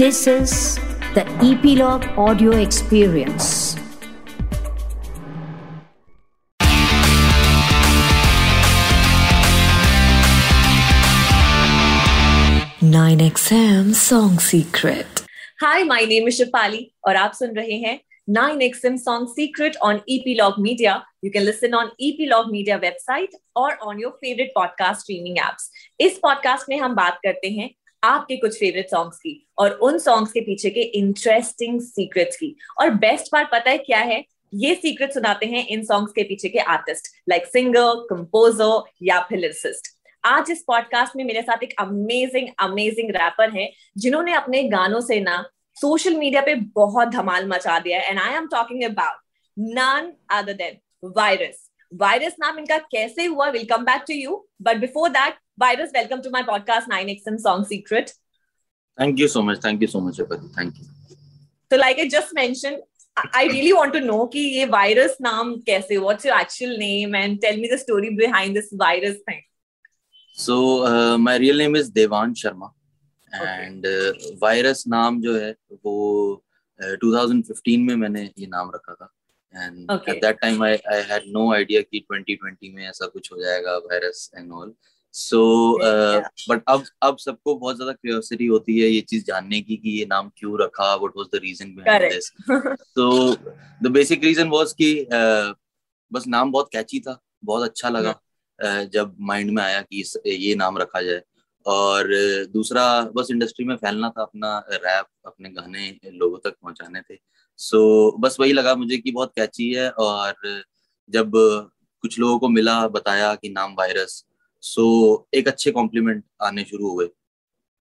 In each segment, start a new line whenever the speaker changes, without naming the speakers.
This is the Epilogue Audio Experience.
Nine XM Song Secret.
Hi, my name is Shipali और आप सुन रहे हैं 9XM Song Secret on Epilogue Media. You can listen on Epilogue Media website or on your favorite podcast streaming apps. इस podcast में हम बात करते हैं आपके कुछ फेवरेट सॉन्ग्स की और उन सॉन्ग्स के पीछे के इंटरेस्टिंग सीक्रेट्स की। और बेस्ट पार्ट पता है क्या है? ये सीक्रेट सुनाते हैं इन सॉन्ग्स के पीछे के आर्टिस्ट लाइक सिंगर कंपोजर या फिर लिरिसिस्ट आज इस पॉडकास्ट में मेरे साथ एक अमेजिंग अमेजिंग रैपर है, जिन्होंने अपने गानों से ना सोशल मीडिया पे बहुत धमाल मचा दिया and I am talking about none other than Virus Virus नाम इनका कैसे हुआ will come back to you but before that Virus welcome to my podcast 9xm song secret
Thank you so much. Thank you so much, Apati. Thank you.
So like I just mentioned, I I really want to know कि ये virus नाम कैसे what's your actual name and tell me the story behind this virus thing.
So uh, my real name is Devan Sharma, and uh, virus नाम जो है वो uh, 2015 में मैंने ये नाम रखा था and
Okay.
at that time I I had no idea कि 2020 में ऐसा कुछ हो जाएगा virus and all. So uh,
Yeah.
but अब अब सबको बहुत ज़्यादा क्यूरियोसिटी होती है ये चीज़ जानने की कि ये नाम क्यों रखा what was the reason behind
Correct.
this. So the basic reason was कि uh, बस नाम बहुत कैची था बहुत अच्छा लगा uh, जब माइंड में आया कि ये नाम रखा जाए और uh, दूसरा बस इंडस्ट्री में फैलना था अपना रैप अपने गाने लोगों तक पहुँचाने थे सो so, बस वही लगा मुझे कि बहुत कैची है और जब कुछ लोगों को मिला बताया कि नाम वायरस सो so, एक अच्छे कॉम्प्लीमेंट आने शुरू हुए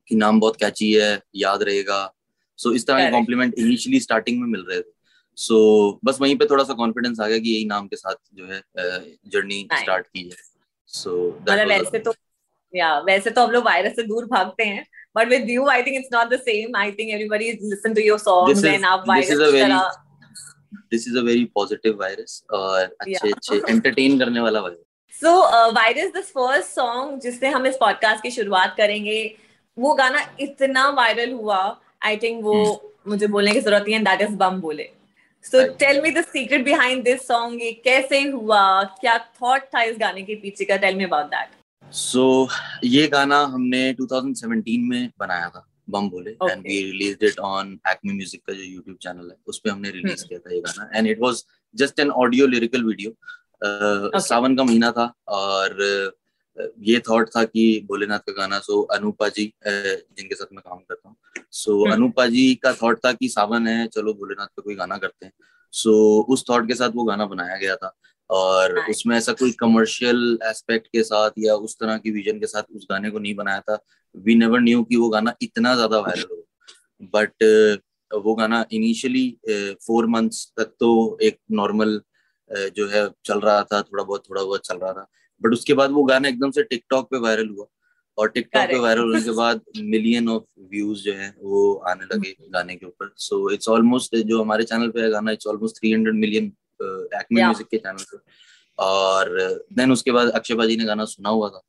कि नाम बहुत कैची है याद रहेगा। सो so, इस तरह के कॉम्प्लीमेंट इनिशियली स्टार्टिंग में मिल रहे थे। सो so, बस वहीं पे थोड़ा सा कॉन्फिडेंस आ गया कि यही नाम के साथ जो है जर्नी स्टार्ट की है। सो
मतलब वैसे तो या वैसे तो हम लोग वायरस से दूर भागते हैं। But with you I think it's not the same I think everybody listen to your songs
This is-
and
this is a very-
तरह
this is a very positive और अच्छे अच्छे एंटरटेन करने वाला Virus
so Virus the first song जिससे हम इस podcast की शुरुआत करेंगे वो गाना इतना वायरल हुआ आई थिंक वो मुझे बोलने की ज़रूरत नहीं है that is Bam Bole. So tell me the secret behind this song ये कैसे हुआ क्या थॉट था इस गाने के पीछे का? Tell me about that
so ये गाना हमने 2017 में बनाया था Bam Bole
Okay.
And we released it on Acme music का जो यूट्यूब चैनल है उस पे हमने रिलीज़
Hmm.
किया था ये गाना and it was just an audio lyrical video Sawan का महीना था और uh, ये थॉट था कि भोलेनाथ का गाना सो अनूपा जी uh, जिनके साथ मैं काम करता हूँ सो
Hmm.
अनूपा जी का थॉट था कि सावन है चलो भोलेनाथ पे कोई गाना करते हैं सो उस थॉट के साथ वो गाना बनाया गया था और उसमें ऐसा कोई कमर्शियल एस्पेक्ट के साथ या उस तरह की विजन के साथ उस गाने को नहीं बनाया था। वी नेवर न्यू कि वो गाना इतना ज़्यादा वायरल हो बट वो गाना इनिशियली फोर मंथ्स तक तो एक नॉर्मल जो है चल रहा था थोड़ा बहुत थोड़ा बहुत चल रहा था। बट उसके बाद वो गाना एकदम से टिकटॉक पे वायरल हुआ। और टिकटॉक पे वायरल होने के बाद मिलियन ऑफ़ व्यूज़ जो है वो आने लगे गाने के ऊपर। सो इट्स ऑलमोस्ट जो हमारे चैनल पे है गाना it's almost 300 million Acme. Music के चैनल पे। और देन उसके बाद अक्षय बाजी ने गाना सुना हुआ था।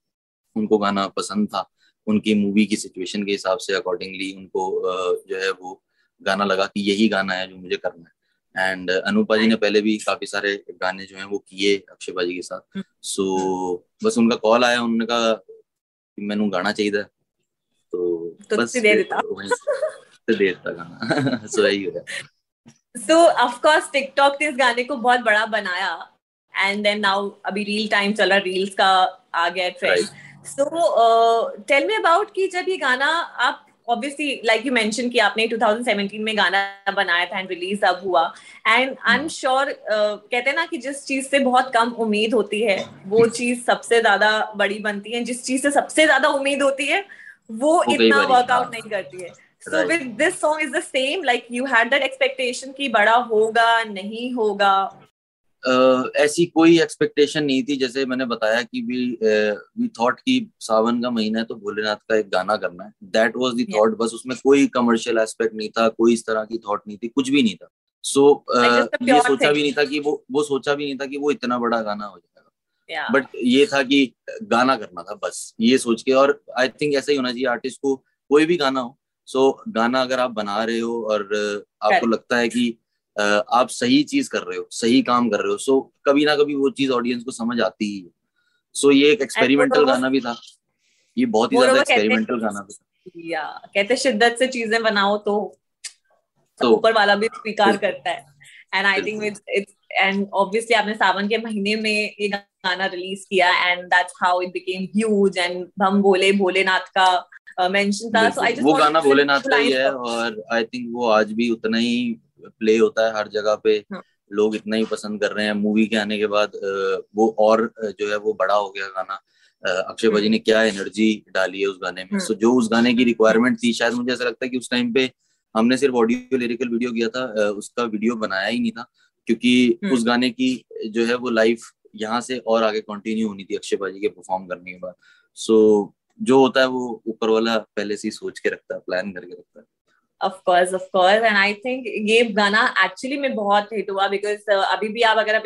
उनको गाना पसंद था। उनकी मूवी की सिचुएशन के हिसाब से अकॉर्डिंगली उनको जो है वो गाना लगा कि यही गाना है जो मुझे करना है। एंड अनुपा जी ने पहले भी काफ़ी सारे गाने जो हैं वो किए अक्षय बाजी के साथ। सो बस उनका कॉल आया उन्होंने कहा कि मैनू गाना चाहिए तो
तो
बस
दे दिता।
दे दिता गाना। सो यही हो गया।
सो ऑफ़ कोर्स टिकटॉक ने इस गाने को बहुत बड़ा बनाया। एंड देन नाउ अभी रील टाइम चल रहा रील्स का आ गया trend so tell me about कि जब ये गाना आप ऑब्वियसली लाइक यू मेंशन कि आपने 2017 में गाना बनाया था एंड रिलीज़ अब हुआ। And I am. श्योर कहते हैं ना कि जिस चीज़ से बहुत कम उम्मीद होती है वो चीज़ सबसे ज़्यादा बड़ी बनती है। जिस चीज़ से सबसे ज़्यादा उम्मीद होती है वो इतना वर्कआउट
हाँ।
नहीं करती है। So with this song is the same like you had that expectation कि बड़ा होगा नहीं होगा?
अह, ऐसी कोई एक्सपेक्टेशन नहीं थी जैसे मैंने बताया कि वी वी थॉट कि सावन का महीना है तो भोलेनाथ का एक गाना करना है। That was the
Yeah.
Thought बस उसमें कोई कमर्शियल एस्पेक्ट नहीं था कोई इस तरह की थॉट नहीं थी कुछ भी नहीं था। सो
just a
ये सोचा
thing.
भी नहीं था कि वो वो सोचा भी नहीं था कि वो इतना बड़ा गाना हो जाएगा।
Yeah.
बट ये था कि गाना करना था बस ये सोच के। और आई थिंक ऐसा ही होना चाहिए आर्टिस्ट को कोई भी गाना हो सो so, गाना अगर आप बना रहे हो और आपको लगता है कि आप सही चीज़ कर रहे हो सही काम कर रहे हो सो so, कभी ना कभी वो चीज़ ऑडियंस को समझ आती ही है। सो so, ये एक एक्सपेरिमेंटल गाना भी था। ये बहुत ही ज़्यादा एक्सपेरिमेंटल गाना भी था।
या कहते शिद्दत से चीज़ें बनाओ तो तो ऊपर वाला भी स्वीकार करता है। And I think it's it's and obviously आपने सावन के महीने में ये गाना रिलीज़ किया and that's how it became huge and हम बोले भोलेनाथ का मेंशन था
सो आई जस्ट वो गाना भोलेनाथ का ही है और आई थिंक वो आज भी उतना ही प्ले होता है हर जगह पे। हाँ. लोग इतना ही पसंद कर रहे हैं। मूवी के आने के बाद वो और जो है वो बड़ा हो गया गाना। अक्षय भाजी हम्म। ने क्या एनर्जी डाली है उस गाने में। सो हम्म। जो उस गाने की रिक्वायरमेंट थी शायद मुझे ऐसा लगता है कि उस टाइम पे हमने सिर्फ़ ऑडियो लिरिकल वीडियो किया था उसका वीडियो बनाया ही नहीं था। क्योंकि हम्म। उस गाने की जो है वो लाइफ यहाँ से और आगे कंटिन्यू होनी थी अक्षय भाजी के परफॉर्म करने के बाद। सो जो होता है वो ऊपर वाला पहले से ही सोच के रखता है प्लान करके रखता है।
Of course of course and i think ये गाना एक्चुअली में बहुत हिट हुआ बिकॉज़ uh, अभी भी आप अगर आप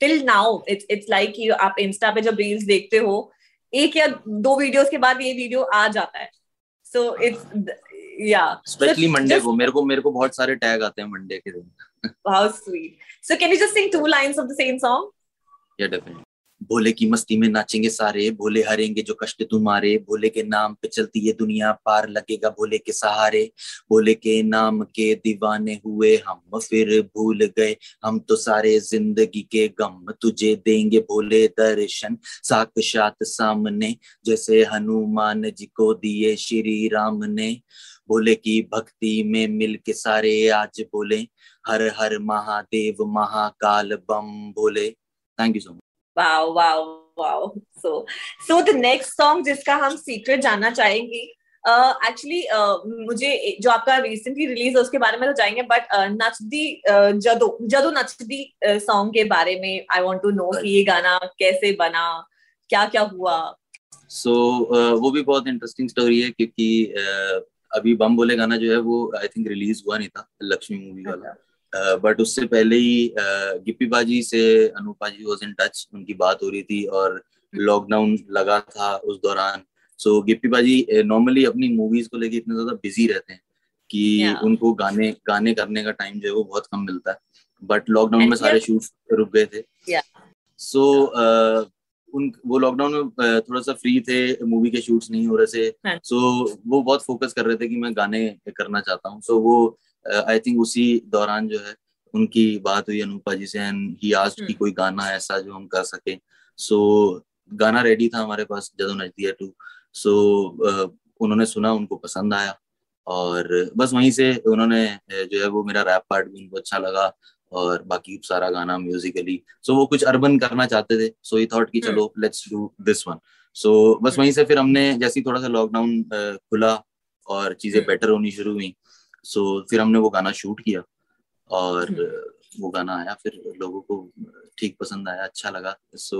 till now it's it's like you आप इंस्टा पे जब रील्स देखते हो एक या दो वीडियोस के बाद ये वीडियो आ जाता है। सो इट्स या
स्पेशली मंडे को मेरे को मेरे को बहुत सारे टैग आते हैं मंडे के दिन।
How sweet so can you just sing two lines of the same song
या डेफिनेटली भोले की मस्ती में नाचेंगे सारे, भोले हरेंगे जो कष्ट तुम्हारे, भोले के नाम पे चलती है दुनिया पार लगेगा भोले के सहारे, भोले के नाम के दीवाने हुए हम फिर भूल गए, हम तो सारे ज़िंदगी के गम तुझे देंगे भोले दर्शन, साक्षात सामने जैसे हनुमान जी को दिए श्री राम ने, भोले की भक्ति में मिल के सारे आज बोले हर हर Mahadev Mahakal Bam Bhole. Thank you so much
wow wow wow so so the next song जिसका हम सीक्रेट जानना चाहेंगे एक्चुअली uh, uh, मुझे जो आपका रिसेंटली रिलीज़ है उसके बारे में तो जाएँगे but uh, नचदी uh, जदो जदो नचदी song uh, के बारे में आई वांट टू नो कि ये गाना कैसे बना क्या क्या हुआ।
सो so, uh, वो भी बहुत इंटरेस्टिंग स्टोरी है क्योंकि uh, अभी बम बोले गाना जो है वो आई थिंक रिलीज़ हुआ नहीं था लक्ष्मी मूवी वाला। अच्छा। बट उससे पहले ही गिप्पी बाजी से Anupa ji was in touch उनकी बात हो रही थी और लॉकडाउन लगा था उस दौरान सो so, गिप्पी बाजी नॉर्मली अपनी मूवीज़ को लेके इतने ज़्यादा बिज़ी रहते हैं कि yeah. उनको गाने गाने करने का टाइम जो है वो बहुत कम मिलता है बट लॉकडाउन में सारे शूट रुक गए थे सो yeah. so, uh, उन वो लॉकडाउन में थोड़ा सा फ्री थे मूवी के शूट्स नहीं हो रहे थे सो हाँ। so, वो बहुत फोकस कर रहे थे कि मैं गाने करना चाहता हूँ सो so, वो आई थिंक उसी दौरान जो है उनकी बात हुई अनुपा जी से एंड ही आस्ट की हम्म। कोई गाना ऐसा जो हम कर सके। सो so, गाना रेडी था हमारे पास जदो नजदिया टू सो so, उन्होंने सुना उनको पसंद आया। और बस वहीं से उन्होंने जो है वो मेरा रैप पार्ट भी उनको अच्छा लगा और बाकी सारा गाना म्यूजिकली सो so, वो कुछ अर्बन करना चाहते थे। सो ही थॉट कि हम्म। चलो let's do this one so बस वहीं से फिर हमने जैसे थोड़ा सा लॉकडाउन खुला और चीज़ें बेटर हम्म। होनी शुरू हुई सो so, फिर हमने वो गाना शूट किया और हम्म। वो गाना आया फिर लोगों को ठीक पसंद आया अच्छा लगा। सो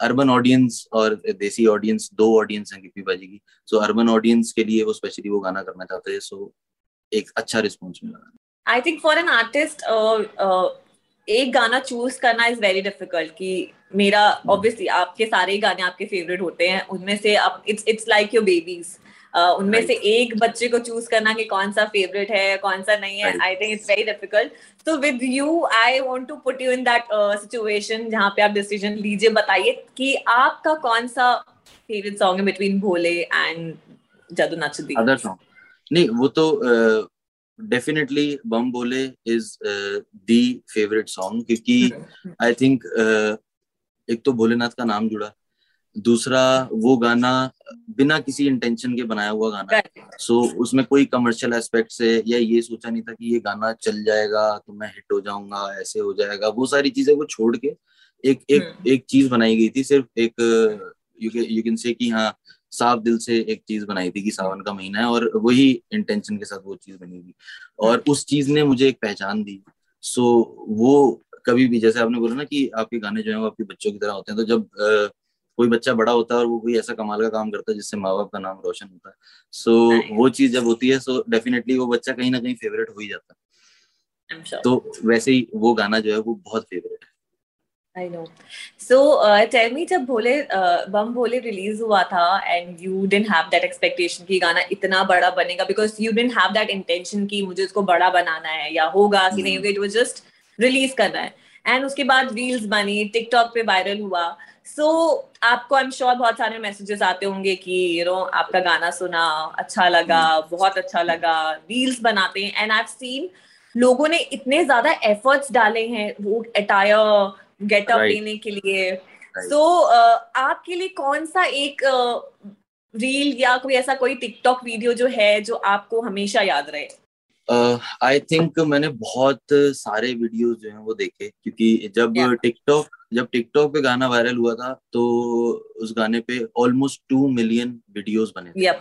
अर्बन ऑडियंस और देसी ऑडियंस दो ऑडियंस हैं गिप्पी बाजी की। सो अर्बन ऑडियंस के लिए वो स्पेशली वो गाना करना चाहते हैं। सो एक अच्छा रिस्पॉन्स मिला।
I think for an artist एक गाना चूज़ करना इज़ वेरी डिफ़िकल्ट कि मेरा ऑब्वियसली हम्म। आपके सारे गाने आपके फेवरेट होते हैं। उनमें से आप it's it's like your babies उनमें से एक बच्चे को चूज़ करना कि कौन सा फेवरेट है कौन सा नहीं है I think it's very difficult तो with you I want to put you in that situation जहाँ पे आप डिसीज़न लीजिए बताइए कि आपका कौन सा फेवरेट सॉन्ग है between Bhole and Jaadu Nachdi
other song नहीं वो तो डेफिनेटली बम बोले इज़ दी फेवरेट सॉन्ग क्योंकि आई थिंक uh, एक तो भोलेनाथ का नाम जुड़ा। दूसरा वो गाना बिना किसी इंटेंशन के बनाया हुआ गाना सो so, उसमें कोई कमर्शियल एस्पेक्ट से या ये सोचा नहीं था कि ये गाना चल जाएगा तो मैं हिट हो जाऊँगा ऐसे हो जाएगा। वो सारी चीज़ें को छोड़ के एक एक हम्म। एक चीज़ बनाई गई थी। सिर्फ़ एक यू कैन से कि हाँ साफ़ दिल से एक चीज़ बनाई थी कि सावन का महीना है और वही इंटेंशन के साथ वो चीज़ बनी थी। और उस चीज़ ने मुझे एक पहचान दी। सो so, वो कभी भी जैसे आपने बोला ना कि आपके गाने जो है वो आपके बच्चों की तरह होते हैं तो जब कोई बच्चा बड़ा होता है और वो कोई ऐसा कमाल का काम करता है जिससे माँ बाप का नाम रोशन होता है। सो so, वो चीज़ जब होती है सो so डेफिनेटली वो बच्चा कहीं ना कहीं फेवरेट हो ही जाता है। Sure. तो वैसे ही वो गाना जो है वो बहुत फेवरेट है।
आई नो सो टेल मी जब भोले uh, बम भोले रिलीज़ हुआ था and you didn't have that expectation कि गाना इतना बड़ा बनेगा because you didn't have that intention कि मुझे इसको बड़ा बनाना है या होगा कि नहीं होगा इट वाज जस्ट रिलीज़ करना है। एंड उसके बाद रील्स बनी टिकटॉक पे वायरल हुआ। सो so, आपको आई एम श्योर बहुत सारे मैसेजेस आते होंगे कि यू नो आपका गाना सुना अच्छा लगा बहुत अच्छा लगा रील्स बनाते हैं। एंड आई सीन लोगों ने इतने ज़्यादा एफर्ट्स डाले हैं वो अटायर गेटअप. लेने के लिए। सो so, uh, आपके लिए कौन सा एक रील uh, या कोई ऐसा कोई टिकटॉक वीडियो जो है जो आपको हमेशा याद रहे?
आई uh, थिंक मैंने बहुत सारे वीडियोस जो हैं वो देखे क्योंकि जब टिकटॉक yeah. जब टिकटॉक पे गाना वायरल हुआ था तो उस गाने पे ऑलमोस्ट टू मिलियन वीडियोस बने थे
yep.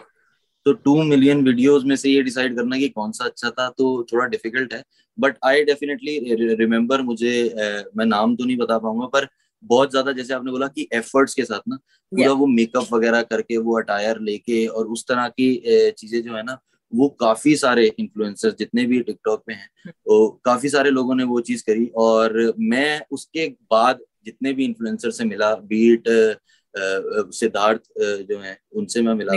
तो टू मिलियन वीडियोस में से ये डिसाइड करना कि कौन सा अच्छा था तो थोड़ा डिफ़िकल्ट है बट आई डेफिनेटली रिमेम्बर मुझे uh, मैं नाम तो नहीं बता पाऊँगा पर बहुत ज़्यादा जैसे आपने बोला कि एफर्ट्स के साथ ना पूरा yeah. वो मेकअप वगैरह करके वो अटायर लेके और उस तरह की चीज़ें जो है ना वो काफ़ी सारे इन्फ्लुएंसर्स जितने भी टिकटॉक पे हैं वो काफ़ी सारे लोगों ने वो चीज़ करी और मैं उसके बाद जितने भी इन्फ्लुएंसर से मिला बीट सिद्धार्थ जो है उनसे मैं मिला।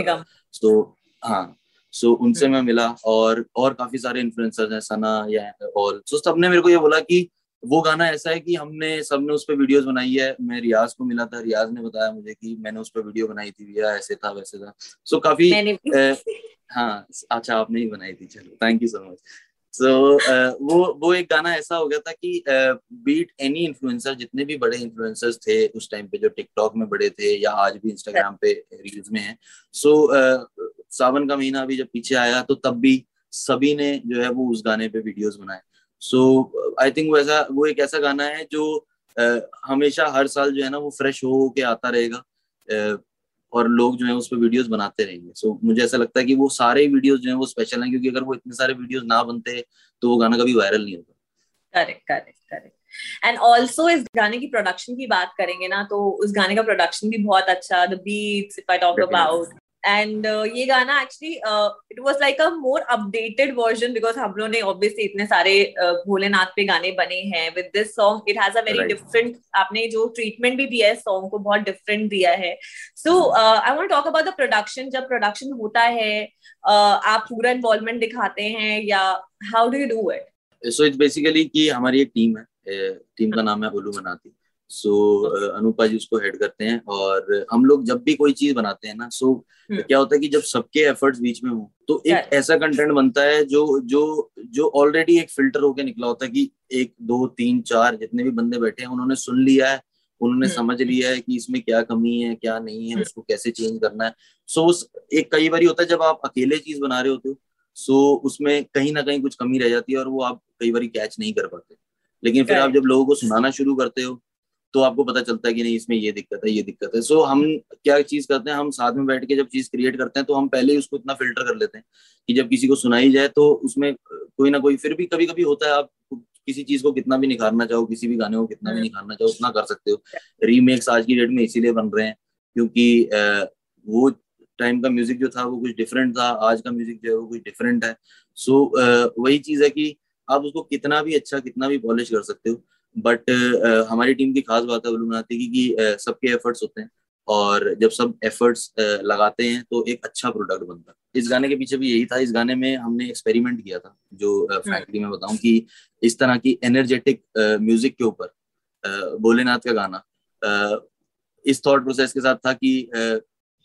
तो हाँ सो so, उनसे मैं मिला और और काफ़ी सारे इन्फ्लुएंसर्स हैं सना या और सो so, सबने मेरे को ये बोला कि वो गाना ऐसा है कि हमने सबने उस पर वीडियोस बनाई है। मैं रियाज को मिला था रियाज ने बताया मुझे कि मैंने उस पर वीडियो बनाई थी भैया ऐसे था वैसे था। सो so, काफ़ी हाँ अच्छा आपने ही बनाई थी चलो thank you so much so वो वो एक गाना ऐसा हो गया था कि बीट एनी इन्फ्लुएंसर जितने भी बड़े इन्फ्लुएंसर्स थे उस टाइम पे जो टिकटॉक में बड़े थे या आज भी इंस्टाग्राम पे रील्स में है। सो so, uh, सावन का महीना अभी जब पीछे आया तो तब भी सभी ने जो है वो उस गाने पे वीडियोस बनाए। सो आई थिंक वो ऐसा वो एक ऐसा गाना है जो uh, हमेशा हर साल जो है ना वो फ्रेश हो के आता रहेगा। Uh, और लोग जो है उस पर वीडियोस बनाते रहेंगे। सो so, मुझे ऐसा लगता है कि वो सारे वीडियोस जो है वो स्पेशल हैं क्योंकि अगर वो इतने सारे वीडियोस ना बनते तो वो गाना कभी वायरल नहीं होता।
Correct correct correct and also इस गाने की प्रोडक्शन की बात करेंगे ना तो उस गाने का प्रोडक्शन भी बहुत अच्छा the beats if I talk about and uh, ये गाना actually it was like a more updated version because हम लोगों ने ऑब्वियसली इतने सारे uh, भोलेनाथ पे गाने बने हैं. With this song it has a very different आपने जो ट्रीटमेंट भी दिया है सॉन्ग को बहुत डिफरेंट दिया है. So I want talk about the production जब प्रोडक्शन होता है uh, आप पूरा इन्वॉल्वमेंट दिखाते हैं या how do you do it
so it's basically कि हमारी एक टीम है टीम का नाम है उलू मनाती। सो so, अनुपा जी उसको हेड करते हैं और हम लोग जब भी कोई चीज़ बनाते हैं ना सो so, हम्म। क्या होता है कि जब सबके एफर्ट्स बीच में हो तो एक ऐसा कंटेंट बनता है जो जो जो ऑलरेडी एक फ़िल्टर होके निकला होता है कि एक दो तीन चार जितने भी बंदे बैठे हैं उन्होंने सुन लिया है उन्होंने हम्म। समझ लिया है कि इसमें क्या कमी है क्या नहीं है हम्म। उसको कैसे चेंज करना है सो so, एक कई बार होता है जब आप अकेले चीज़ बना रहे होते हो सो so, उसमें कहीं ना कहीं कुछ कमी रह जाती है और वो आप कई बार कैच नहीं कर पाते लेकिन फिर आप जब लोगों को सुनाना शुरू करते हो तो आपको पता चलता है कि नहीं इसमें ये दिक्कत है ये दिक्कत है। सो so, हम क्या चीज़ करते हैं हम साथ में बैठ के जब चीज़ क्रिएट करते हैं तो हम पहले ही उसको इतना फ़िल्टर कर लेते हैं कि जब किसी को सुनाई जाए तो उसमें कोई ना कोई फिर भी कभी कभी होता है आप किसी चीज़ को कितना भी निखारना चाहो किसी भी गाने को कितना भी हम्म। निखारना चाहो उतना कर सकते हो। रीमेक्स आज की डेट में इसीलिए बन रहे हैं क्योंकि वो टाइम का म्यूज़िक जो था वो कुछ डिफरेंट था आज का म्यूज़िक जो है वो कुछ डिफरेंट है। सो वही चीज़ है कि आप उसको कितना भी अच्छा कितना भी पॉलिश कर सकते हो बट uh, हमारी टीम की खास बात है बनाती की कि uh, सबके एफर्ट्स होते हैं। और जब सब एफर्ट्स uh, लगाते हैं तो एक अच्छा प्रोडक्ट बनता है। इस गाने के पीछे भी यही था। इस गाने में हमने एक्सपेरिमेंट किया था जो फ्रैंकली uh, मैं बताऊँ कि इस तरह की एनर्जेटिक म्यूज़िक के ऊपर भोलेनाथ का गाना इस थॉट प्रोसेस के साथ था कि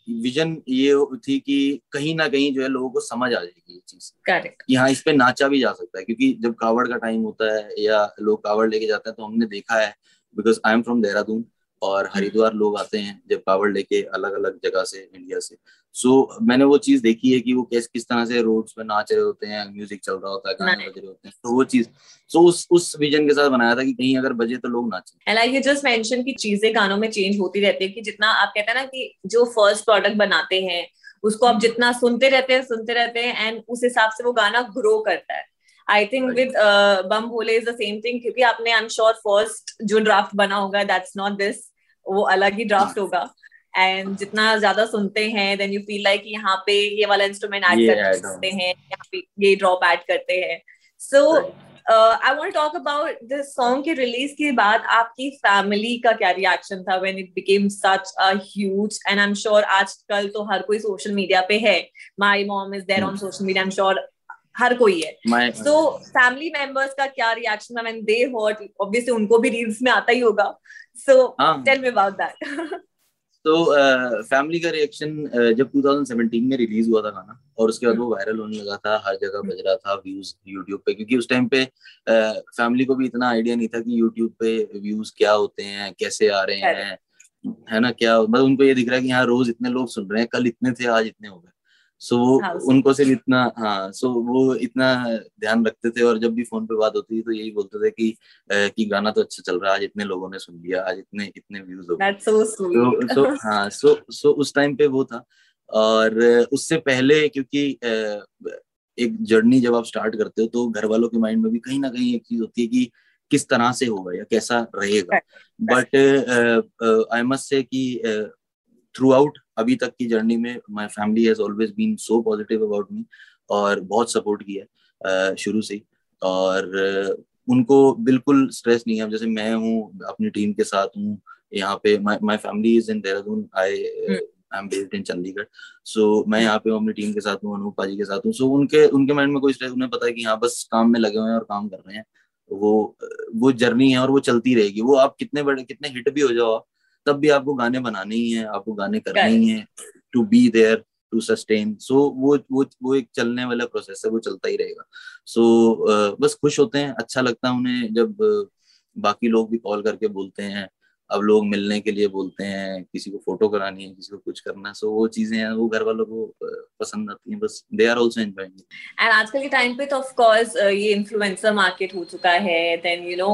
विजन ये थी कि कहीं ना कहीं जो है लोगों को समझ आ जाएगी ये चीज़। करेक्ट यहाँ इस पे नाचा भी जा सकता है क्योंकि जब कावड़ का टाइम होता है या लोग कावड़ लेके जाते हैं तो हमने देखा है because I am from Dehradun और। हरिद्वार लोग आते हैं जब कावड़ लेके अलग अलग जगह से इंडिया से। सो so, मैंने वो चीज़ देखी है कि वो किस किस तरह से रोड्स पे नाच रहे होते हैं म्यूज़िक चल रहा होता है गाने बज रहे होते हैं। तो वो चीज़ सो so, उस उस विजन के साथ बनाया था कि कहीं अगर बजे तो लोग नाचे।
एंड आई जस्ट मेंशन की चीज़ें गानों में चेंज होती रहती है कि जितना आप कहते हैं ना कि जो फ़र्स्ट प्रोडक्ट बनाते हैं उसको आप जितना सुनते रहते हैं सुनते रहते हैं एंड उस हिसाब से वो गाना ग्रो करता है। I think with Bam Bhole is the same thing क्योंकि आपने आई एम श्योर फ़र्स्ट जो ड्राफ्ट बना होगा दैट्स नॉट दिस वो अलग ही ड्राफ्ट होगा। एंड जितना ज़्यादा सुनते हैं देन यू फील लाइक यहाँ पे ये वाला इंस्ट्रूमेंट ऐड कर सकते हैं यहाँ पे ये ड्रॉप ऐड करते हैं। So I want talk about this song के रिलीज़ के बाद आपकी फैमिली का क्या रिएक्शन था when it became such a huge and I am sure आजकल तो हर कोई सोशल मीडिया पे है। My mom is there on social media I am sure हर कोई है। तो फैमिली मेंबर्स का क्या रिएक्शन था? व्हेन दे हर्ड ऑब्वियसली उनको भी रील्स में आता ही होगा। So tell me about that
तो फैमिली का रिएक्शन uh, जब 2017 में रिलीज़ हुआ था गाना और उसके बाद वो वायरल होने लगा था हर जगह बज रहा था व्यूज़ यूट्यूब पे क्योंकि उस टाइम पे फैमिली uh, को भी इतना आइडिया नहीं था कि यूट्यूब पे व्यूज़ क्या होते हैं कैसे आ रहे हैं है ना क्या मतलब उनको ये दिख रहा है कि यहाँ रोज इतने लोग सुन रहे हैं कल इतने थे आज इतने हो गए। सो वो हाँ, उनको सिर्फ़ इतना हाँ सो वो इतना ध्यान रखते थे और जब भी फ़ोन पे बात होती थी तो यही बोलते थे कि कि गाना तो अच्छा चल रहा है आज इतने लोगों ने सुन लिया आज इतने इतने व्यूज़ हो गए।
So so,
हाँ सो सो उस टाइम पे वो था। और उससे पहले क्योंकि एक जर्नी जब आप स्टार्ट करते हो तो घर वालों के माइंड में भी कहीं ना कहीं एक चीज़ होती है कि किस तरह से होगा या कैसा रहेगा। बट आई मस्ट से कि थ्रू आउट अभी तक की जर्नी में my family has always been so positive about me और बहुत सपोर्ट किया शुरू से और उनको बिल्कुल स्ट्रेस नहीं है। जैसे मैं हूँ अपनी टीम के साथ हूँ यहाँ पे my family is in Dehradun I I am based in Chandigarh so मैं यहाँ पे अपनी टीम के साथ हूँ अनूप पाजी के साथ हूँ। सो so, उनके उनके माइंड में कोई स्ट्रेस उन्हें पता है कि यहाँ बस काम में लगे हुए हैं और काम कर रहे हैं। वो वो जर्नी है और वो चलती रहेगी। वो आप कितने बड़े कितने हिट भी हो जाओ आप तब भी आपको गाने बनाने ही है आपको गाने करने ही है to be there to sustain so वो वो वो एक चलने वाला प्रोसेस है वो चलता ही रहेगा। सो so, uh, बस खुश होते हैं अच्छा लगता है उन्हें जब uh, बाकी लोग भी कॉल करके बोलते हैं अब लोग मिलने के लिए बोलते हैं किसी को फ़ोटो करानी है किसी को कुछ करना है। सो वो चीज़ें हैं वो घर वालों को पसंद आती हैं बस they are also enjoying
and आजकल के टाइम पे तो ऑफ़ कोर्स ये इन्फ्लुएंसर मार्केट हो चुका है then you know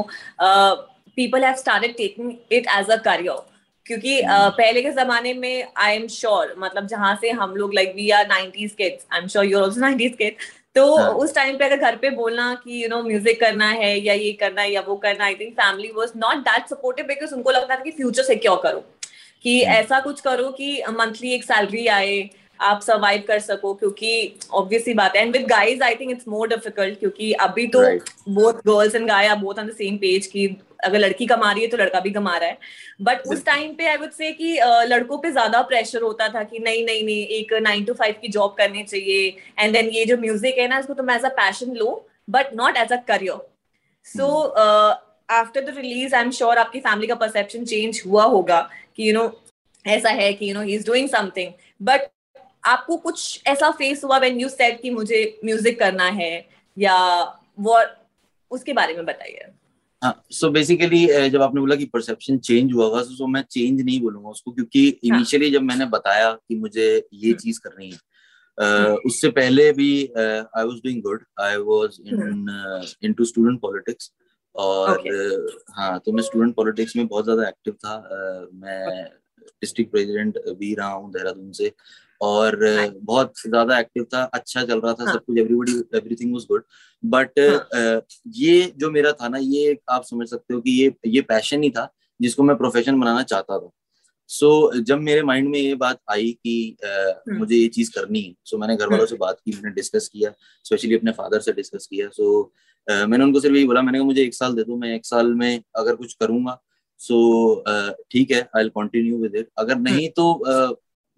people have started taking it as a career क्योंकि uh, पहले के जमाने में आई एम श्योर मतलब जहाँ से हम लोग like we are nineties kids I am sure you're also nineties kid तो हाँ. उस टाइम पे अगर घर पे बोलना कि यू नो म्यूज़िक करना है या ये करना है या वो करना I think family was not that supportive because उनको लगता था कि फ्यूचर सिक्योर करो? कि hmm. ऐसा कुछ करो कि मंथली एक सैलरी आए आप सर्वाइव कर सको क्योंकि ऑब्वियसली बात है। And with guys I think it's more difficult क्योंकि अभी तो both girls and guy are both on the same page की अगर लड़की कमा रही है तो लड़का भी कमा रहा है। बट उस टाइम पे आई वुड से कि लड़कों पे ज़्यादा प्रेशर होता था कि नहीं नहीं नहीं एक नाइन टू फाइव की जॉब करनी चाहिए। एंड देन ये जो म्यूज़िक है ना इसको तुम as a passion low but not as a career so after the release I am sure आपकी फैमिली का परसेप्शन चेंज हुआ होगा कि यू you नो know, ऐसा है कि you know he is doing something but आपको कुछ ऐसा फेस हुआ व्हेन यू सेड कि मुझे म्यूज़िक करना है या वो उसके बारे में बताइए।
सो बेसिकली जब आपने बोला कि परसेप्शन चेंज हुआ होगा तो मैं चेंज नहीं बोलूँगा उसको क्योंकि इनिशियली हाँ. जब मैंने बताया कि मुझे ये हम्म। चीज़ करनी है uh, उससे पहले भी I was doing good I was in into student politics और okay. uh, हाँ तो मैं स्टूडेंट पॉलिटिक्स में बहुत ज़्यादा एक्टिव था uh, मैं डिस्ट्रिक्ट प्रेसिडेंट भी रहा हूँ देहरादून से और बहुत ज़्यादा एक्टिव था अच्छा चल रहा था हाँ. सब कुछ everybody everything was good but ये जो मेरा था ना ये आप समझ सकते हो कि ये ये पैशन ही था जिसको मैं प्रोफेशन बनाना चाहता था। सो so, जब मेरे माइंड में ये बात आई कि uh, मुझे ये चीज़ करनी है सो so, मैंने घर वालों से बात की मैंने डिस्कस किया स्पेशली अपने फादर से डिस्कस किया। सो so, uh, मैंने उनको सिर्फ़ यही बोला मैंने कहा मुझे एक साल दे दो मैं एक साल में अगर कुछ करूँगा सो so, ठीक uh, है आई कंटिन्यू विद इट अगर नहीं तो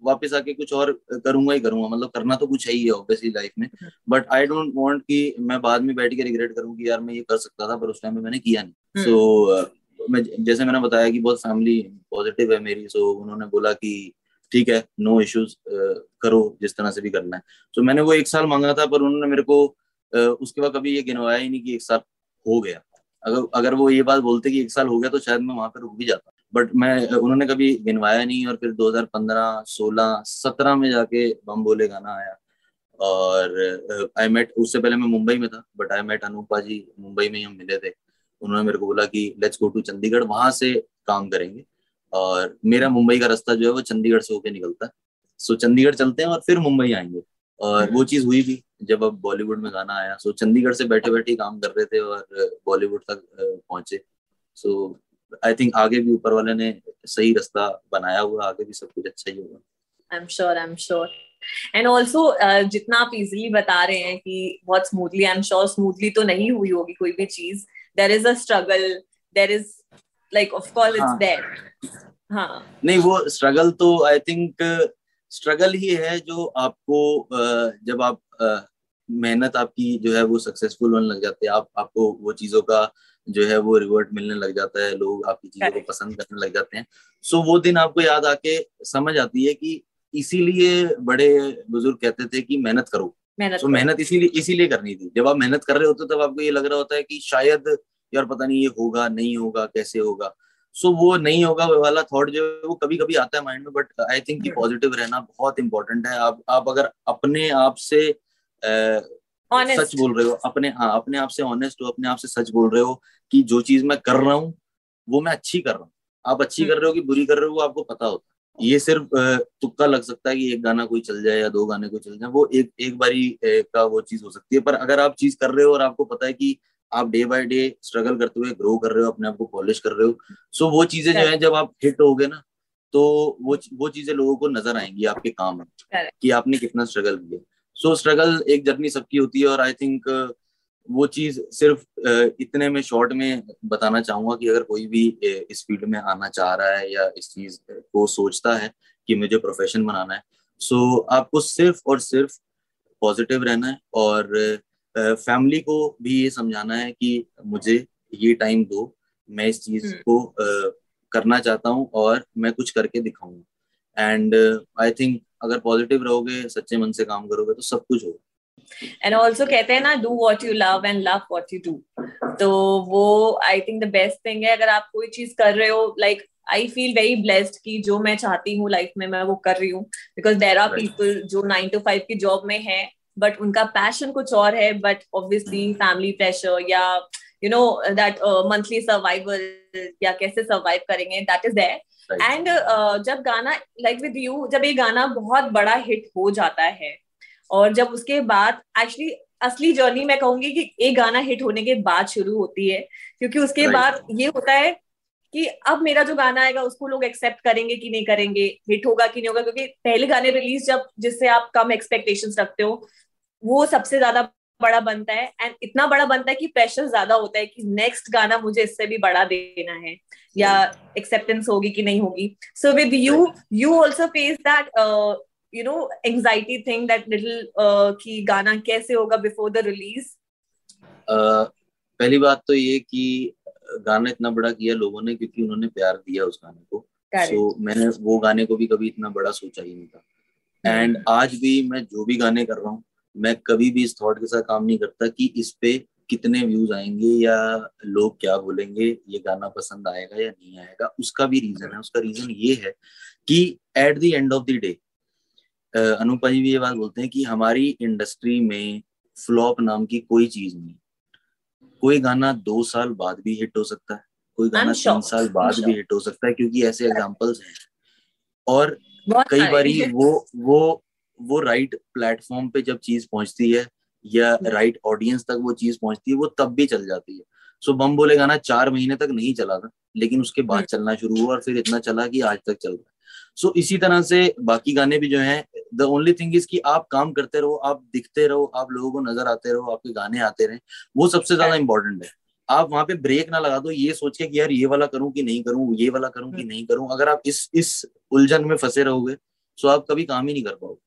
वापस आके कुछ और करूँगा ही करूँगा। मतलब करना तो कुछ है ही है ऑब्वियसली लाइफ में। बट आई डोंट वांट कि मैं बाद में बैठ के रिग्रेट करूँ कि यार मैं ये कर सकता था पर उस टाइम में मैंने किया नहीं। सो हम्म। so, मैं जैसे मैंने बताया कि बहुत फैमिली पॉजिटिव है मेरी सो so, उन्होंने बोला कि ठीक है नो इश्यूज़ करो जिस तरह से भी करना है। सो so, मैंने वो एक साल मांगा था पर उन्होंने मेरे को उसके बाद कभी ये गिनवाया ही नहीं कि एक साल हो गया। अगर अगर वो ये बात बोलते कि एक साल हो गया तो शायद मैं वहाँ पर रुक भी जाता। बट मैं उन्होंने कभी गिनवाया नहीं और फिर 2015, 16, 17 में जाके बम बोले गाना आया। और आई मेट उससे पहले मैं मुंबई में था but I met Anupa ji Mumbai में ही हम मिले थे। उन्होंने मेरे को बोला कि लेट्स गो टू चंडीगढ़ वहाँ से काम करेंगे। और मेरा मुंबई का रास्ता जो है वो चंडीगढ़ से होके निकलता है। सो चंडीगढ़ चलते हैं और फिर मुंबई आएँगे। और वो चीज़ हुई भी जब अब बॉलीवुड में गाना आया। सो चंडीगढ़ से बैठे बैठे काम कर रहे थे और बॉलीवुड तक पहुँचे। सो आई थिंक आगे भी ऊपर वाले ने सही रास्ता बनाया हुआ आगे भी सब कुछ अच्छा ही होगा।
I am sure I am sure and also जितना आप इजिली बता रहे हैं कि बहुत smoothly I am sure smoothly तो नहीं हुई होगी कोई भी चीज़। There is a struggle there is like of course it's there हाँ।
नहीं वो स्ट्रगल तो आई थिंक स्ट्रगल ही है जो आपको जब आप मेहनत आपकी जो है वो सक्सेसफुल होने लग जाते हैं। आप आपको वो चीज़ों का जो है वो रिवर्ट मिलने लग जाता है लोग आपकी चीज़ों को पसंद करने लग जाते हैं। सो वो दिन आपको याद आके समझ आती है कि इसीलिए बड़े बुज़ुर्ग कहते थे कि मेहनत करो। मेहनत मेहनत इसीलिए इसीलिए करनी थी। जब आप मेहनत कर रहे होते तब आपको ये लग रहा होता है कि शायद यार पता नहीं ये होगा नहीं होगा कैसे होगा। सो वो नहीं होगा वाला थॉट जो है वो कभी कभी आता है माइंड में बट आई थिंक कि पॉजिटिव रहना बहुत इंपॉर्टेंट है। आप आप अगर अपने आप से सच बोल रहे हो अपने हाँ अपने आप से ऑनेस्ट हो अपने आप से सच बोल रहे हो कि जो चीज़ मैं कर रहा हूँ वो मैं अच्छी कर रहा हूँ। आप अच्छी हम्म। कर रहे हो कि बुरी कर रहे हो आपको पता होता है। ये सिर्फ़ तुक्का लग सकता है कि एक गाना कोई चल जाए या दो गाने कोई चल जाए वो एक एक बारी का वो चीज़ हो सकती है। पर अगर आप चीज़ कर रहे हो और आपको पता है कि आप डे बाय डे स्ट्रगल करते हुए ग्रो कर रहे हो अपने आप को पॉलिश कर रहे हो सो वो चीज़ें जो है जब आप हिट हो गए ना तो वो वो चीज़ें लोगों को नज़र आएँगी आपके काम में कि आपने कितना स्ट्रगल किया। सो स्ट्रगल एक जर्नी सबकी होती है और आई थिंक वो चीज़ सिर्फ़ इतने में शॉर्ट में बताना चाहूँगा कि अगर कोई भी इस फ़ील्ड में आना चाह रहा है या इस चीज़ को सोचता है कि मुझे प्रोफेशन बनाना है सो आपको सिर्फ़ और सिर्फ़ पॉजिटिव रहना है और फैमिली को भी ये समझाना है कि मुझे ये टाइम दो मैं इस चीज़ हम्म। को करना चाहता हूँ और मैं कुछ करके दिखाऊँगा एंड आई थिंक अगर पॉजिटिव रहोगे सच्चे मन से काम करोगे तो सब कुछ होगा
एंड ऑल्सो कहते हैं ना do what you love and love what you do तो वो I think the best thing है अगर आप कोई चीज़ कर रहे हो like I feel very blessed कि जो मैं चाहती हूँ लाइफ में मैं वो कर रही हूँ. बिकॉज़ देर आर पीपल जो नाइन टू फाइव की जॉब में है बट उनका पैशन कुछ और है बट ऑब्वियसली फैमिली प्रेशर या you know that monthly survival या कैसे सर्वाइव करेंगे दैट इज़ देयर एंड जब गाना लाइक विद यू जब ये गाना बहुत बड़ा हिट हो जाता है और जब उसके बाद एक्चुअली असली जर्नी मैं कहूँगी कि एक गाना हिट होने के बाद शुरू होती है क्योंकि उसके right. बाद ये होता है कि अब मेरा जो गाना आएगा उसको लोग एक्सेप्ट करेंगे कि नहीं करेंगे हिट होगा कि नहीं होगा क्योंकि पहले गाने रिलीज़ जब जिससे आप कम एक्सपेक्टेशंस रखते हो वो सबसे ज़्यादा बड़ा बनता है एंड इतना बड़ा बनता है कि प्रेशर ज़्यादा होता है कि नेक्स्ट गाना मुझे इससे भी बड़ा देना है या एक्सेप्टेंस होगी कि नहीं होगी। So with you you also face that you know anxiety thing that little कि गाना कैसे होगा बिफोर द रिलीज़
पहली बात तो ये कि गाना इतना बड़ा किया लोगों ने क्योंकि उन्होंने प्यार दिया उस गाने को। सो so, मैंने वो गाने को भी कभी इतना बड़ा सोचा ही नहीं था। And hmm. आज भी मैं जो भी गाने कर रहा हूँ मैं कभी भी इस थॉट के साथ काम नहीं करता कि इस पे कितने व्यूज़ आएँगे या लोग क्या बोलेंगे ये गाना पसंद आएगा या नहीं आएगा। उसका भी रीजन है। उसका रीजन ये है कि at the end of the day Anupa भी ये बात बोलते हैं कि हमारी इंडस्ट्री में फ्लॉप नाम की कोई चीज़ नहीं। कोई गाना दो साल बाद भी हिट हो सकता है कोई गाना तीन साल बाद भी हिट हो सकता है क्योंकि ऐसे एग्जाम्पल्स हैं। और कई बारी वो वो वो राइट प्लेटफॉर्म पे जब चीज़ पहुँचती है या राइट हम्म। ऑडियंस तक वो चीज़ पहुँचती है वो तब भी चल जाती है। सो बम बोले गाना चार महीने तक नहीं चला था लेकिन उसके बाद हम्म। चलना शुरू हुआ और फिर इतना चला कि आज तक चल रहा है। सो so, इसी तरह से बाकी गाने भी जो हैं द ओनली थिंग इज़ कि आप काम करते रहो आप दिखते रहो आप लोगों को नज़र आते रहो आपके गाने आते रहे वो सबसे ज़्यादा इंपॉर्टेंट है। आप वहाँ पे ब्रेक ना लगा दो ये सोच के कि यार ये वाला करूँ कि नहीं करूँ ये वाला करूँ कि हम्म। नहीं करूँ अगर आप इस इस उलझन में फंसे रहोगे तो आप कभी काम ही नहीं कर पाओगे।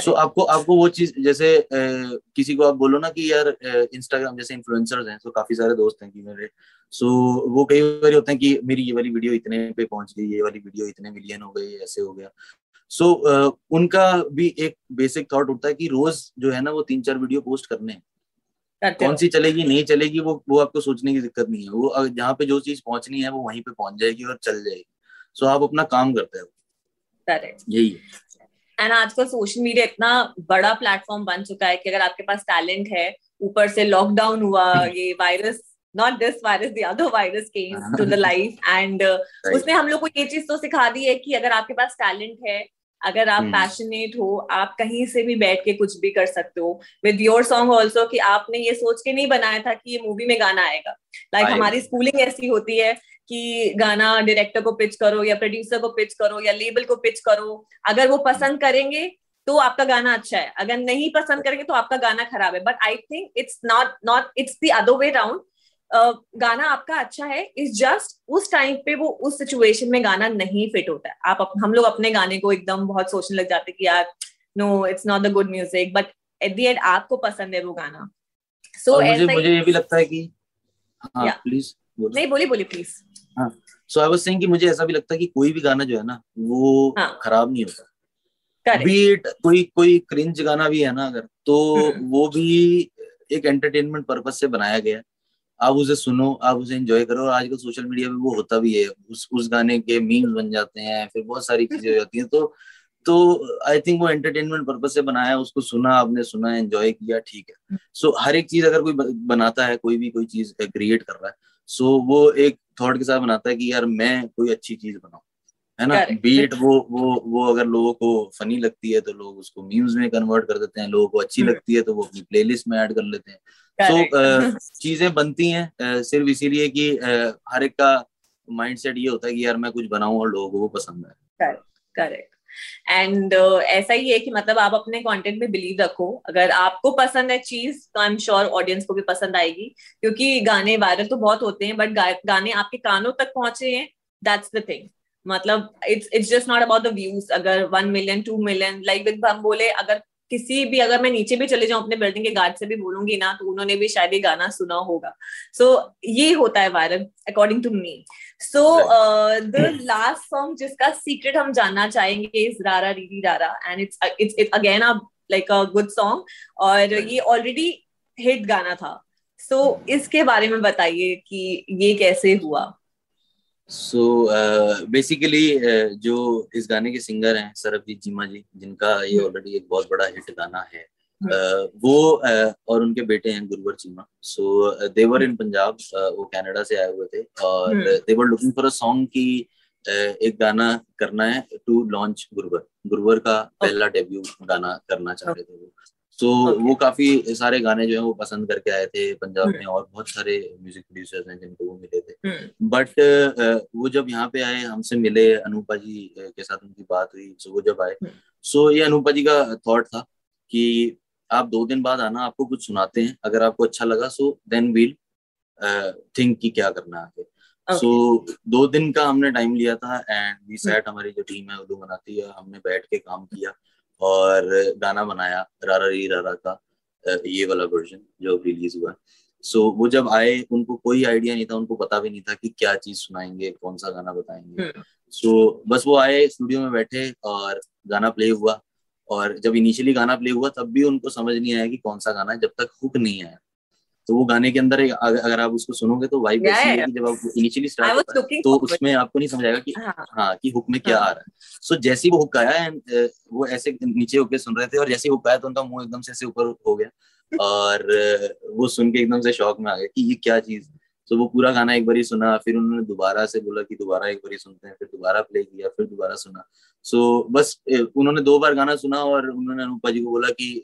सो so, आपको आपको वो चीज़ जैसे ए, किसी को आप बोलो ना कि यार इंस्टाग्राम जैसे इन्फ्लुएंसर्स हैं तो काफ़ी सारे दोस्त हैं कि मेरे। सो so, वो कई बार होते हैं कि मेरी ये वाली वीडियो इतने पे पहुँच गई ये वाली वीडियो इतने मिलियन हो गई ऐसे हो गया। सो so, उनका भी एक बेसिक थॉट उठता है कि रोज जो है ना वो तीन चार वीडियो पोस्ट करने हैं। कौन सी चलेगी नहीं चलेगी वो वो आपको सोचने की दिक्कत नहीं है। वो जहाँ पे जो चीज़ पहुंचनी है वो वहीं पे पहुँच जाएगी और चल जाएगी। सो so, आप अपना काम करते हो यही है।
एंड आजकल सोशल मीडिया इतना बड़ा प्लेटफॉर्म बन चुका है कि अगर आपके पास टैलेंट है ऊपर से लॉकडाउन हुआ ये virus not this Virus the other virus came to the life and उसने हम लोग को ये चीज़ तो सिखा दी है कि अगर आपके पास टैलेंट है अगर आप पैशनेट hmm. हो आप कहीं से भी बैठ के कुछ भी कर सकते हो। विद योर सॉन्ग ऑल्सो कि आपने ये सोच के नहीं बनाया था कि ये मूवी में गाना आएगा। लाइक like, हमारी स्कूलिंग ऐसी होती है कि गाना डायरेक्टर को पिच करो या प्रोड्यूसर को पिच करो या लेबल को पिच करो। अगर वो पसंद करेंगे तो आपका गाना अच्छा है। अगर नहीं पसंद करेंगे तो आपका गाना खराब है। But I think it's not not it's the other way round गाना आपका अच्छा है इस जस्ट उस टाइम पे वो उस सिचुएशन में गाना नहीं फिट होता है। आप हम लोग अपने गाने को एकदम बहुत सोचने लग जाते कि यार no it's not the good music but at the end आपको पसंद है वो गाना।
सो so, मुझे मुझे ये भी लगता है कि हाँ प्लीज़
नहीं बोली बोली please
so I was saying कि मुझे ऐसा भी लगता है कि कोई भी गाना जो है ना वो हाँ. खराब नहीं होता। बीट कोई कोई क्रिंज गाना भी है ना अगर तो हम्म। वो भी एक एंटरटेनमेंट पर्पज से बनाया गया आप उसे सुनो आप उसे एंजॉय करो और आजकल सोशल मीडिया पे वो होता भी है। उस उस गाने के मीम्स बन जाते हैं फिर बहुत सारी चीज़ें हो जाती हैं। तो तो आई थिंक वो एंटरटेनमेंट पर्पज से बनाया उसको सुना आपने सुना एंजॉय किया ठीक है। सो so, हर एक चीज़ अगर कोई बनाता है कोई भी कोई चीज़ क्रिएट कर रहा है सो so, वो एक थॉट के साथ बनाता है कि यार मैं कोई अच्छी चीज़ बनाऊ है ना? बीट वो वो वो अगर लोगों को फनी लगती है तो लोग उसको मीम्स में कन्वर्ट कर देते हैं लोगों को अच्छी हम्म। लगती है तो वो अपनी प्लेलिस्ट में ऐड कर लेते हैं। तो so, uh, चीज़ें बनती हैं uh, सिर्फ़ इसीलिए कि uh, हर एक का माइंडसेट ये होता है कि यार मैं कुछ बनाऊँ और लोगों को पसंद
है करेक्ट एंड uh, ऐसा ही है कि मतलब आप अपने कंटेंट में बिलीव रखो। अगर आपको पसंद है चीज़ तो आई एम श्योर ऑडियंस को भी पसंद आएगी। क्योंकि गाने वायरल तो बहुत होते हैं बट गाने आपके कानों तक पहुँचे हैं। दैट्स द थिंग मतलब it's it's just not about the views अगर one million two million like with हम बोले अगर किसी भी अगर मैं नीचे भी चले जाऊँ अपने बिल्डिंग के गार्ड से भी बोलूँगी ना तो उन्होंने भी शायद ये गाना सुना होगा। सो so, ये होता है viral according to me so the last song जिसका सीक्रेट हम जानना चाहेंगे इज़ रारा रीरी रारा and it's it's it's again a like a good song और ये ऑलरेडी हिट गाना था. सो so, इसके बारे में बताइए कि ये कैसे हुआ?
So so, basically uh, uh, जो इस गाने के सिंगर हैं सरबजीत जीमा जी जिनका ये ऑलरेडी हम्म। एक बहुत बड़ा हिट गाना है। वो और उनके बेटे हैं गुरवर चीमा सो देवर इन पंजाब वो कनाडा से आए हुए थे और they were looking for a song की एक गाना करना है टू लॉन्च गुरवर गुरवर का पहला डेब्यू गाना करना चाह रहे थे वो तो okay. वो काफ़ी सारे गाने जो है वो पसंद करके आए थे पंजाब hmm. में और बहुत सारे म्यूज़िक प्रोड्यूसर्स हैं जिनको वो मिले थे बट hmm. वो जब यहाँ पे आए हमसे मिले अनूपा जी के साथ उनकी बात हुई सो वो जब आए. सो ये अनूपा जी का थॉट था कि आप दो दिन बाद आना आपको कुछ सुनाते हैं अगर आपको अच्छा लगा सो देन वील थिंक कि क्या करना है आगे। सो okay. so, दो दिन का हमने टाइम लिया था एंड वी सेट हमारी जो टीम है उर्दू बनाती है हमने बैठ के काम किया और गाना बनाया रारा री रारा का ये वाला वर्जन जो रिलीज़ हुआ। सो so, वो जब आए उनको कोई आइडिया नहीं था उनको पता भी नहीं था कि क्या चीज़ सुनाएँगे कौन सा गाना बताएँगे। सो हम्म। so, बस वो आए स्टूडियो में बैठे और गाना प्ले हुआ। और जब इनिशियली गाना प्ले हुआ तब भी उनको समझ नहीं आया कि कौन सा गाना है जब तक हुक नहीं आया। तो वो गाने के अंदर अगर आप उसको सुनोगे तो वाइब ऐसी है कि जब आप इनिशियली स्टार्ट होता है तो उसमें आपको नहीं समझ आएगा कि हाँ, हाँ कि हुक में क्या हाँ. आ रहा है। सो so, जैसे ही वो हुक आया एंड वो ऐसे नीचे होके सुन रहे थे और जैसे ही हुक आया तो उनका मुँह एकदम से ऐसे ऊपर हो गया। और वो सुन के एकदम से शौक में आ गया कि ये क्या चीज़ तो वो पूरा गाना एक बार सुना फिर उन्होंने दोबारा से बोला कि दोबारा एक बार सुनते हैं फिर दोबारा प्ले किया फिर दोबारा सुना। सो so, बस उन्होंने दो बार गाना सुना और उन्होंने अनुपा जी को बोला कि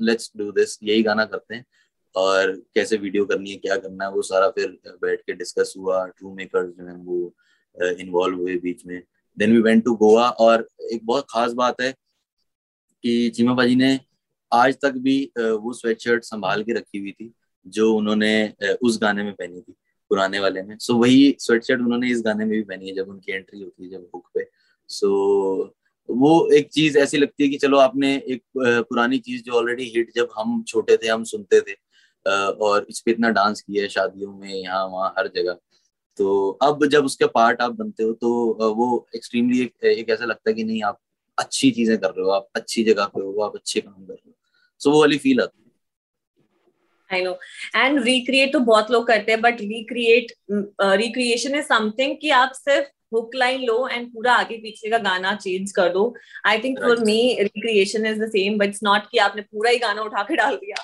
लेट्स डू दिस यही गाना करते हैं। और कैसे वीडियो करनी है क्या करना है वो सारा फिर बैठ के डिस्कस हुआ ट्रू मेकर्स जो है वो इन्वॉल्व हुए बीच में। Then we went to Goa और एक बहुत खास बात है कि चीमा बाजी ने आज तक भी वो स्वेट शर्ट संभाल के रखी हुई थी। जो उन्होंने उस गाने में पहनी थी पुराने वाले में। सो so, वही स्वेट शर्ट उन्होंने इस गाने में भी पहनी है जब उनकी एंट्री होती है जब बुक पे। सो so, वो एक चीज़ ऐसी लगती है कि चलो आपने एक पुरानी चीज़ जो ऑलरेडी हिट जब हम छोटे थे हम सुनते थे और इस पे इतना डांस किया है शादियों में यहाँ वहाँ हर जगह। तो अब जब उसके पार्ट आप बनते हो तो वो एक्सट्रीमली एक, एक ऐसा लगता है कि नहीं आप अच्छी चीज़ें कर रहे हो आप अच्छी जगह पे हो आप अच्छे काम कर रहे हो। सो so, वो वाली फील आती है।
आई नो एंड रिक्रिएट तो बहुत लोग करते हैं but recreate recreation is something कि आप सिर्फ़ हुक लाइन लो एंड पूरा आगे पीछे का गाना चेंज कर दो। I think for me recreation is the same but it's not कि आपने पूरा ही गाना उठा के डाल दिया।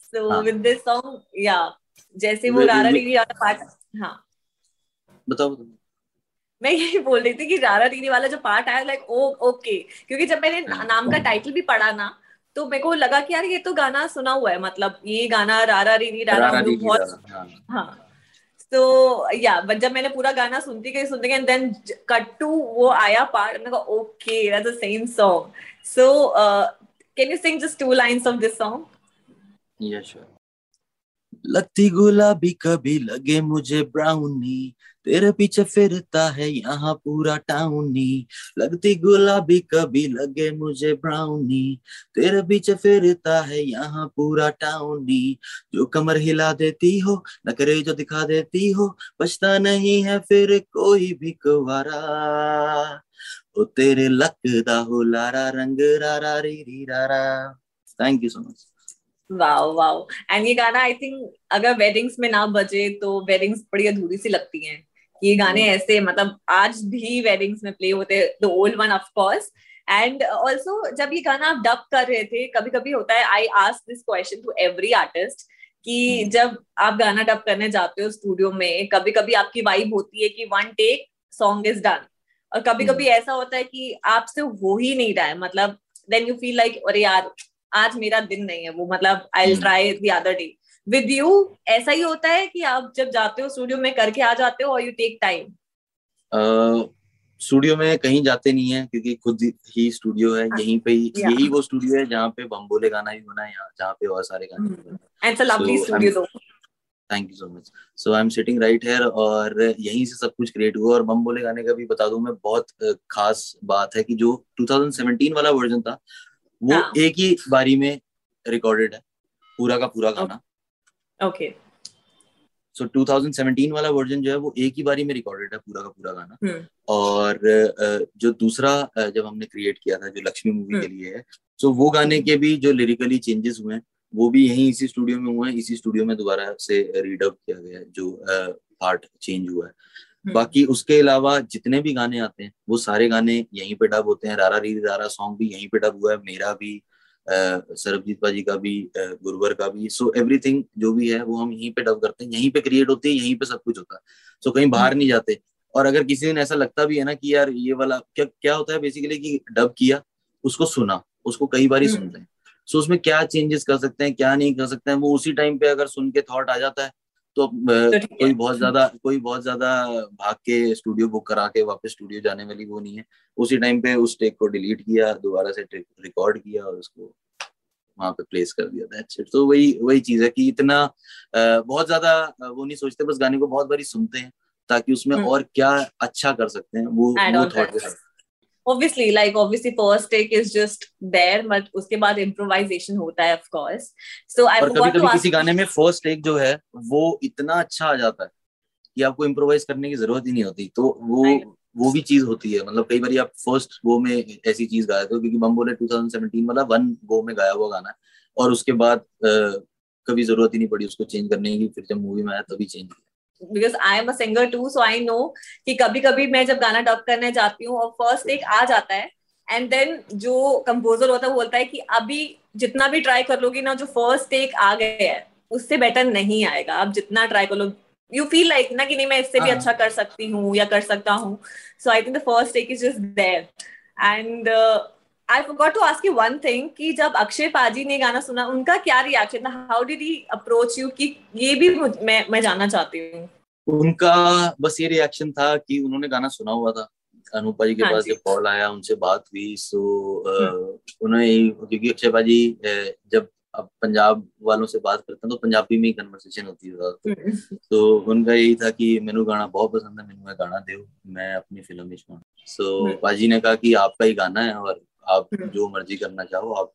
सो विद दिस सॉन्ग या जैसे वो रारा रीरी वाला पार्ट हाँ।
बताओ
मैं यही बोल रही थी कि रारा रीरी वाला जो पार्ट आया लाइक ओ ओके क्योंकि जब मैंने हाँ। नाम का टाइटल भी पढ़ा ना तो मेरे को लगा कि यार ये तो गाना सुना हुआ है मतलब ये गाना रारा रीरी रारा हम लोग बहुत हाँ तो या बट जब मैंने पूरा गाना सुनती गई सुनती गई देन कट टू वो आया पार्ट मैंने कहा okay that's the same song so you sing just two lines of this song?
Yeah, sure. लगती गुलाबी कभी लगे मुझे ब्राउनी तेरे पीछे फिरता है यहाँ पूरा टाउनी। लगती गुलाबी कभी लगे मुझे ब्राउनी। तेरे पीछे फिरता है यहाँ पूरा टाउनी। जो कमर हिला देती हो, नखरे जो दिखा देती हो, बचता नहीं है फिर कोई भी कुवारा। ओ तेरे लगदा हो लारा रंग, रारा, री री, रारा। Thank you so much
wow wow. And ये गाना आई थिंक अगर वेडिंग्स में ना बजे तो वेडिंग्स बड़ी अधूरी सी लगती हैं। ये गाने. ऐसे मतलब आज भी वेडिंग्स में प्ले होते हैं the old one of course and also जब ये गाना आप डब कर रहे थे कभी कभी होता है I ask this question to every artist कि hmm. जब आप गाना डब करने जाते हो स्टूडियो में कभी कभी आपकी वाइब होती है कि one take song is done और कभी कभी hmm. ऐसा होता है कि आपसे हो ही नहीं रहा है मतलब देन यू फील लाइक अरे यार आज मेरा दिन नहीं है वो मतलब I try the other day with you ऐसा ही होता है कि आप जब जाते हो स्टूडियो में करके आ जाते हो और यू टेक टाइम
स्टूडियो में कहीं जाते नहीं है क्योंकि खुद ही स्टूडियो है हाँ, यहीं पे ही यही वो स्टूडियो है जहाँ पे बम्बोले गाना भी बना है जहाँ पे और सारे गाने
and lovely studio
thank you so much so I am sitting right here और यहीं से सब कुछ क्रिएट हुआ और बम बोले गाने का भी बता दूँ मैं बहुत खास बात है कि जो 2017 वाला वर्जन था वो हाँ. एक ही बारी में रिकॉर्डेड है पूरा का पूरा गाना।
ओके
सो 2017 वाला वर्जन जो है वो एक ही बारी में रिकॉर्डेड है पूरा का पूरा गाना hmm. और जो दूसरा जब हमने क्रिएट किया था जो लक्ष्मी मूवी hmm. के लिए है सो वो गाने के भी जो लिरिकली चेंजेस हुए हैं वो भी यहीं इसी स्टूडियो में हुए हैं इसी स्टूडियो में दोबारा से रीडअप किया गया है जो पार्ट चेंज हुआ है hmm. बाकी उसके अलावा जितने भी गाने आते हैं वो सारे गाने यहीं पे डब होते हैं रारा री रारा सॉन्ग भी यहीं पे डब हुआ है मेरा भी सरबजीत पाजी का भी गुरुवर का भी। सो so एवरीथिंग जो भी है वो हम यहीं पे डब करते हैं। यहीं पे क्रिएट होती है यहीं पे सब कुछ होता है। सो so कहीं बाहर नहीं जाते। और अगर किसी दिन ऐसा लगता भी है ना कि यार ये वाला क्या क्या होता है बेसिकली कि डब किया उसको सुना उसको कई बार ही हम्म। सुनते हैं। सो so उसमें क्या चेंजेस कर सकते हैं क्या नहीं कर सकते हैं वो उसी टाइम पे अगर सुन के थॉट आ जाता है तो, तो कोई बहुत ज़्यादा कोई बहुत ज़्यादा भाग के स्टूडियो बुक करा के वापस स्टूडियो जाने वाली वो नहीं है। उसी टाइम पे उस टेक को डिलीट किया दोबारा से रिकॉर्ड किया और उसको वहाँ पे प्लेस कर दिया। दैट्स इट तो वही वही चीज़ है कि इतना बहुत ज़्यादा वो नहीं सोचते बस गाने को बहुत बारी सुनते हैं ताकि उसमें hmm. और क्या अच्छा कर सकते हैं वो वो थॉट के साथ
obviously like obviously first take is just there but उसके बाद improvisation होता है of course. So I
कभी कभी किसी गाने में first take जो है वो इतना अच्छा आ जाता है कि आपको इम्प्रोवाइज करने की ज़रूरत ही नहीं होती। तो वो वो भी चीज़ होती है। मतलब कई बार आप फ़र्स्ट गो में ऐसी चीज़ गाए थे क्योंकि बम बोले 2017 वाला वन गो में गाया हुआ गाना और उसके बाद आ, कभी ज़रूरत ही नहीं पड़ी उसको चेंज करने की फिर जब मूवी में आया तभी चेंज किया।
Because I am a singer too so I know कि कभी कभी मैं जब गाना डब करने जाती हूँ और फ़र्स्ट टेक आ जाता है एंड देन जो कंपोजर होता है वो बोलता है कि अभी जितना भी ट्राई कर लोगी ना जो फ़र्स्ट टेक आ गए है उससे बेटर नहीं आएगा। आप जितना ट्राई कर लो यू फील लाइक ना कि नहीं मैं इससे भी हाँ। अच्छा कर सकती हूँ या कर सकता हूँ। So I think the first take is just there and I forgot to ask you one thing कि जब अक्षय पाजी ने गाना सुना उनका क्या रिएक्शन था? How did he approach you कि ये भी मैं मैं जानना चाहती हूँ।
उनका बस ये रिएक्शन था कि उन्होंने गाना सुना हुआ था। अनुपा जी के हाँ पास जब कॉल आया उनसे बात हुई सो हम्म। उन्होंने क्योंकि अक्षय पाजी जब अब पंजाब वालों से बात करते हैं तो पंजाबी में ही कन्वर्सेशन होती है तो, हम्म। तो उनका यही था कि मेनू गाना बहुत पसंद है मेनू गाना दो मैं अपनी फ़िल्म में सो हम्म। पाजी ने कहा कि आपका ही गाना है और आप हम्म। जो मर्ज़ी करना चाहो आप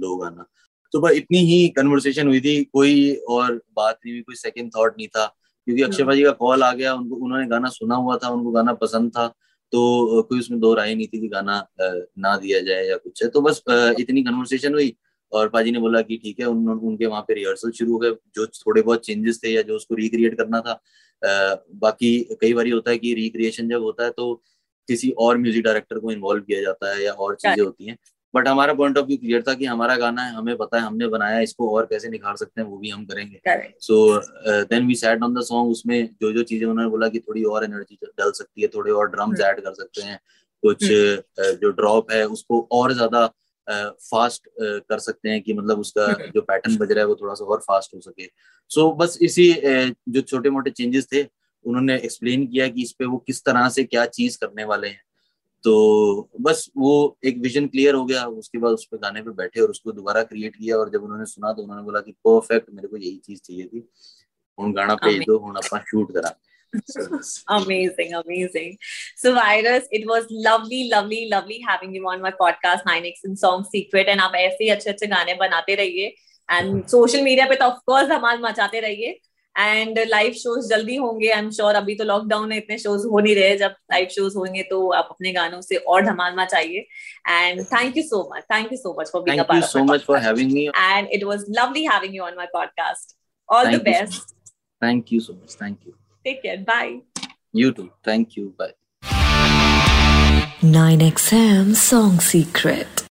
लो गाना तो बस इतनी ही कन्वर्सेशन हुई थी कोई और बात नहीं हुई कोई सेकंड थॉट नहीं था क्योंकि अक्षय भाजी का कॉल आ गया उनको उन्होंने गाना सुना हुआ था उनको गाना पसंद था तो कोई उसमें दो राय नहीं थी कि गाना ना दिया जाए या कुछ है। तो बस इतनी कन्वर्सेशन हुई और पाजी ने बोला कि ठीक है उन, उनके वहाँ पे रिहर्सल शुरू हो गए जो थोड़े बहुत चेंजेस थे या जो उसको रिक्रिएट करना था आ, बाकी कई बार होता है कि रिक्रिएशन जब होता है तो किसी और म्यूज़िक डायरेक्टर को इन्वॉल्व किया जाता है या और चीज़ें होती हैं। बट हमारा पॉइंट ऑफ़ व्यू क्लियर था कि हमारा गाना है हमें पता है हमने बनाया इसको और कैसे निखार सकते हैं वो भी हम करेंगे। So then we set on the song उसमें जो जो चीज़ें उन्होंने बोला कि थोड़ी और एनर्जी डल सकती है थोड़े और ड्रम्स ऐड हम्म। कर सकते हैं कुछ uh, जो ड्रॉप है उसको और ज़्यादा फास्ट uh, uh, कर सकते हैं कि मतलब उसका हम्म। जो पैटर्न बज रहा है वो थोड़ा सा और फास्ट हो सके। सो so, बस इसी जो छोटे मोटे चेंजेस थे उन्होंने एक्सप्लेन किया कि इस पे वो किस तरह से क्या चीज़ करने वाले हैं। तो बस वो एक विजन क्लियर हो गया उसके बाद उस पर गाने पे बैठे और उसको दोबारा क्रिएट किया और जब उन्होंने सुना तो उन्होंने बोला कि परफेक्ट मेरे को यही चीज़ चाहिए थी। हूँ गाना भेज दो हूँ अपना शूट करा।
Amazing, amazing. So, Virus, it was lovely, lovely, lovely having you on my podcast, 9x in Song Secret. And आप ऐसे ही अच्छे अच्छे गाने बनाते रहिए। एंड सोशल मीडिया पे तो ऑफकोर्स धमाल मचाते रहिए। एंड लाइव शोज़ जल्दी होंगे आई एम श्योर अभी तो लॉकडाउन है इतने शोज़ हो नहीं रहे जब लाइव शोज़ होंगे तो आप अपने गानों से और धमालना चाहिए। And thank you so much thank you so much for being a
part so much for having me
and it was lovely having you on my podcast all the best
thank you so much thank you
take care bye
you too. Thank you. Bye.
9xm song secret.